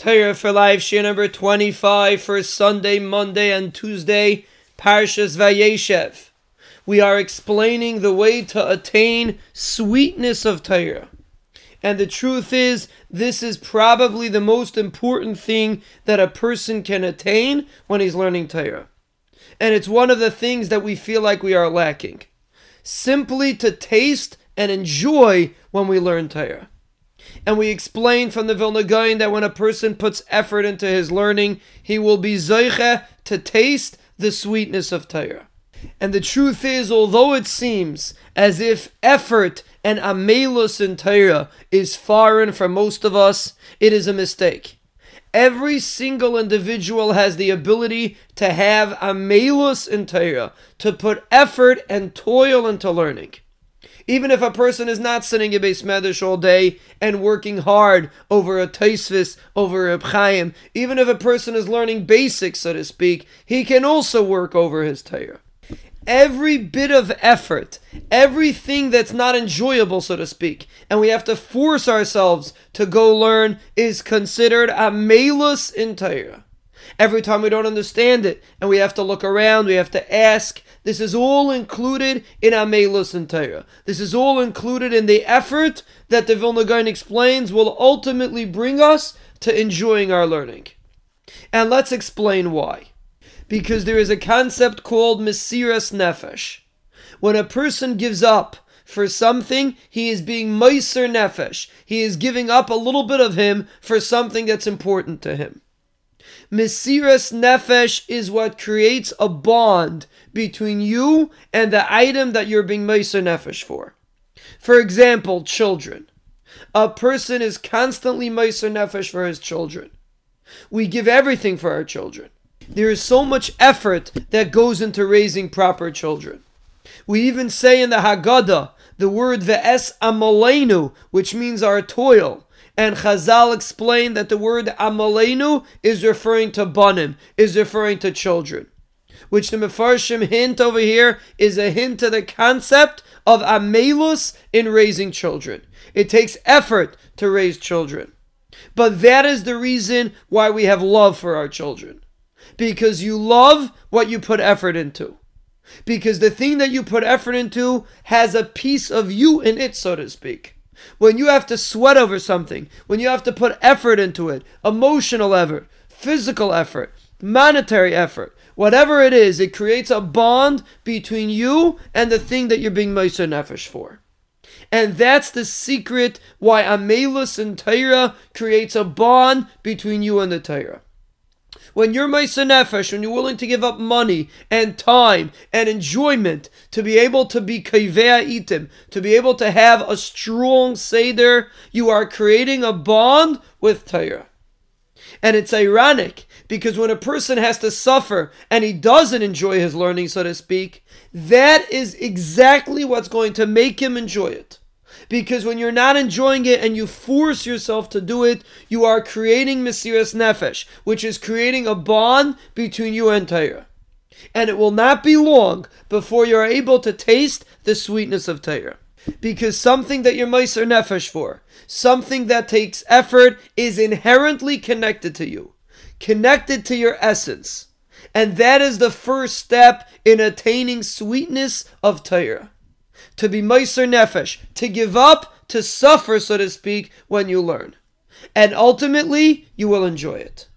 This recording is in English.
Torah for Life, Shiur number 25 for Sunday, Monday, and Tuesday, Parshas Vayeshev. We are explaining the way to attain sweetness of Torah. And the truth is, this is probably the most important thing that a person can attain when he's learning Torah. And it's one of the things that we feel like we are lacking. Simply to taste and enjoy when we learn Torah. And we explained from the Vilna Gaon that when a person puts effort into his learning, he will be zoiche to taste the sweetness of Torah. And the truth is, although it seems as if effort and amelus in Torah is foreign for most of us, it is a mistake. Every single individual has the ability to have amelus in Torah, to put effort and toil into learning. Even if a person is not sitting in Beis Medrash all day and working hard over a Taisvis, over a Chaim, even if a person is learning basics, so to speak, he can also work over his Torah. Every bit of effort, everything that's not enjoyable, so to speak, and we have to force ourselves to go learn is considered amelus in Torah. Every time we don't understand it and we have to look around, we have to ask, this is all included in Amelus and Torah. This is all included in the effort that the Vilna Gaon explains will ultimately bring us to enjoying our learning. And let's explain why. Because there is a concept called Mesiras Nefesh. When a person gives up for something, he is being Meiser Nefesh. He is giving up a little bit of him for something that's important to him. Mesiras Nefesh is what creates a bond between you and the item that you're being Meiser Nefesh for. For example, children. A person is constantly Meiser Nefesh for his children. We give everything for our children. There is so much effort that goes into raising proper children. We even say in the Haggadah the word ve'es amalenu, which means our toil. And Chazal explained that the word amalenu is referring to banim, is referring to children which the Mefarshim hint over here is a hint to the concept of amelus in raising children. It takes effort to raise children. But that is the reason why we have love for our children. Because you love what you put effort into. Because the thing that you put effort into has a piece of you in it, so to speak. When you have to sweat over something, when you have to put effort into it, emotional effort, physical effort, monetary effort, whatever it is, it creates a bond between you and the thing that you're being Meiser Nefesh for. And that's the secret why Amelus and Torah creates a bond between you and the Torah. When you're Meiser Nefesh, when you're willing to give up money and time and enjoyment to be able to be Kavea Itim, to be able to have a strong Seder, you are creating a bond with Torah. And it's ironic because when a person has to suffer and he doesn't enjoy his learning, so to speak, that is exactly what's going to make him enjoy it. Because when you're not enjoying it and you force yourself to do it, you are creating Mesiras Nefesh, which is creating a bond between you and Torah. And it will not be long before you're able to taste the sweetness of Torah. Because something that you're Meiser Nefesh for, something that takes effort, is inherently connected to you connected to your essence. And that is the first step in attaining sweetness of Torah. To be Meiser Nefesh, to give up, to suffer, so to speak, when you learn. And ultimately, you will enjoy it.